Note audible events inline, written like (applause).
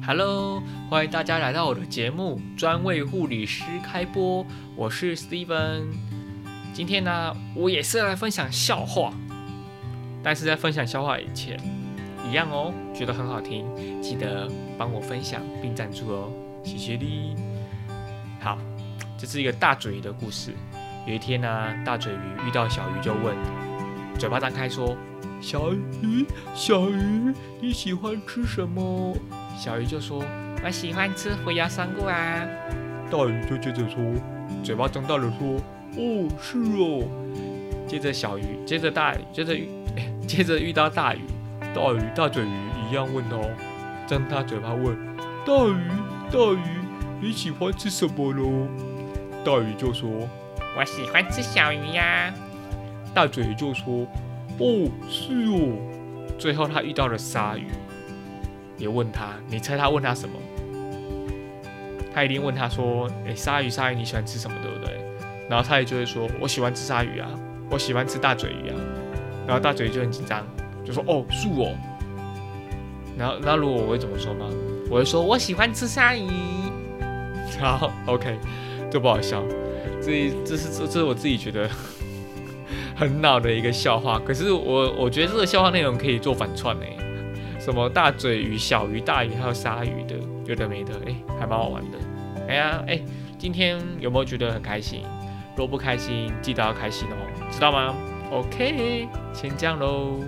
Hello，欢迎大家来到我的节目，专为护理师开播。我是 Steven。今天呢，我也是来分享笑话，但是在分享笑话以前，一样哦，觉得很好听，记得帮我分享并赞助哦，谢谢你。好，这是一个大嘴鱼的故事。有一天呢，大嘴鱼遇到小鱼，就问，嘴巴张开说：“小鱼，小鱼，你喜欢吃什么？”小鱼就说：“我喜欢吃胡椒酸菇啊。”大鱼就接着说，嘴巴张大了说：“哦，是哦。”接着小鱼，接着大鱼，接着遇，(laughs) 接着遇到大鱼，大鱼大嘴鱼一样问哦，张大嘴巴问：“大鱼，大鱼，你喜欢吃什么喽？”大鱼就说：“我喜欢吃小鱼呀。”大嘴鱼就说：“哦，是哦。”最后他遇到了鲨鱼。也问他，你猜他问他什么？他一定问他说：“诶，鲨鱼，鲨鱼，你喜欢吃什么，对不对？”然后他也就会说：“我喜欢吃鲨鱼啊，我喜欢吃大嘴鱼啊。”然后大嘴鱼就很紧张，就说：“哦，是哦。”然后，那如果我会怎么说吗？我会说：“我喜欢吃鲨鱼。(laughs) ”好，OK，这不好笑，这这是这这是我自己觉得 (laughs) 很恼的一个笑话。可是我我觉得这个笑话内容可以做反串呢。什么大嘴鱼、小鱼、大鱼，还有鲨鱼的，有的没的，哎，还蛮好玩的。哎呀，哎，今天有没有觉得很开心？如果不开心，记得要开心哦，知道吗？OK，先这样喽。